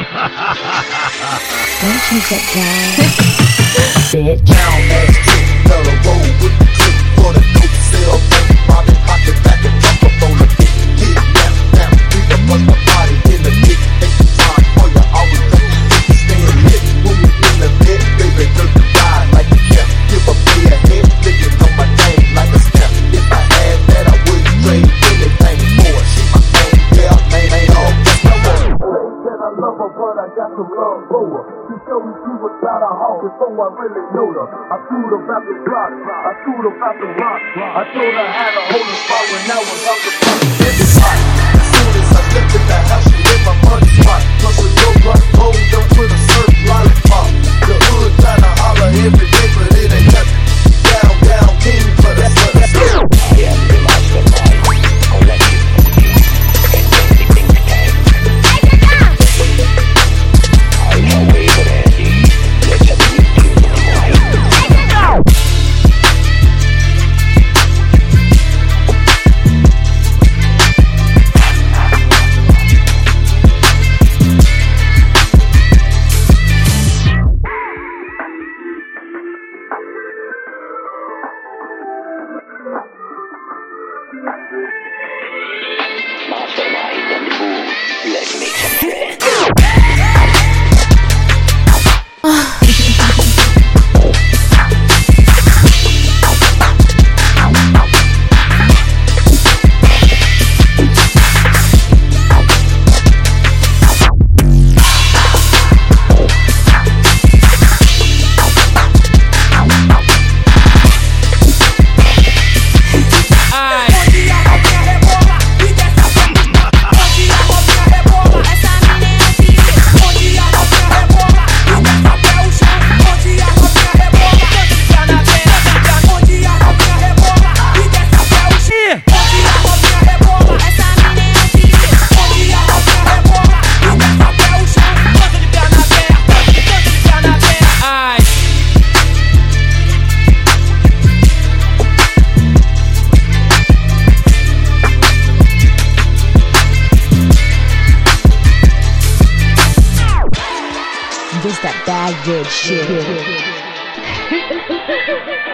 Don't you get down, bitch. Now let's take the road with the clip for the dope sale. some love lower. She told me she was out of heart before I really knew her. I threw her about the block, I threw her about the rock. I told her how to hold the spot when I was up the that bad good shit.